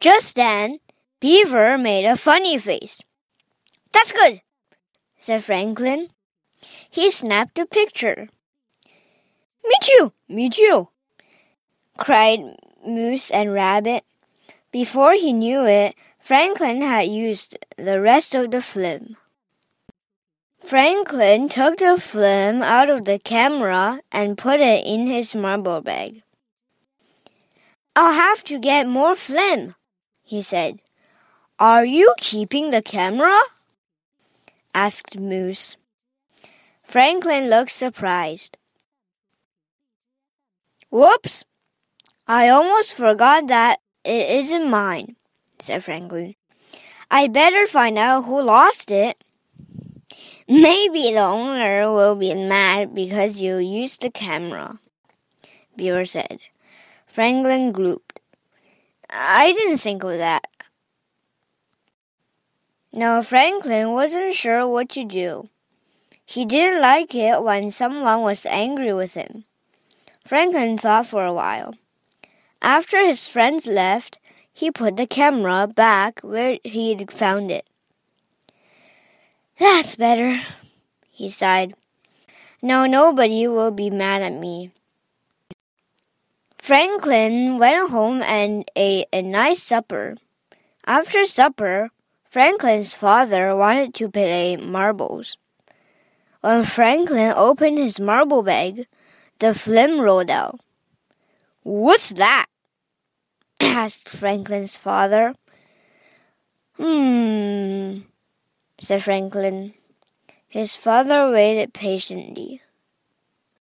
Just then, Beaver made a funny face. That's good, said Franklin. He snapped a picture. Me too, me too, cried Moose and Rabbit. Before he knew it, Franklin had used the rest of the film. Franklin took the film out of the camera and put it in his marble bag. I'll have to get more film, he said. Are you keeping the camera? asked Moose. Franklin looked surprised. Whoops! I almost forgot that it isn't mine, said Franklin. I'd better find out who lost it. Maybe the owner will be mad because you used the camera, Beaver said. Franklin glooped. I didn't think of that. Now Franklin wasn't sure what to do. He didn't like it when someone was angry with him. Franklin thought for a while. After his friends left, he put the camera back where he'd found it. That's better, he sighed. Now nobody will be mad at me. Franklin went home and ate a nice supper. After supper, Franklin's father wanted to play marbles. When Franklin opened his marble bag, the film rolled out. What's that? asked Franklin's father. Hmm, said Franklin. His father waited patiently.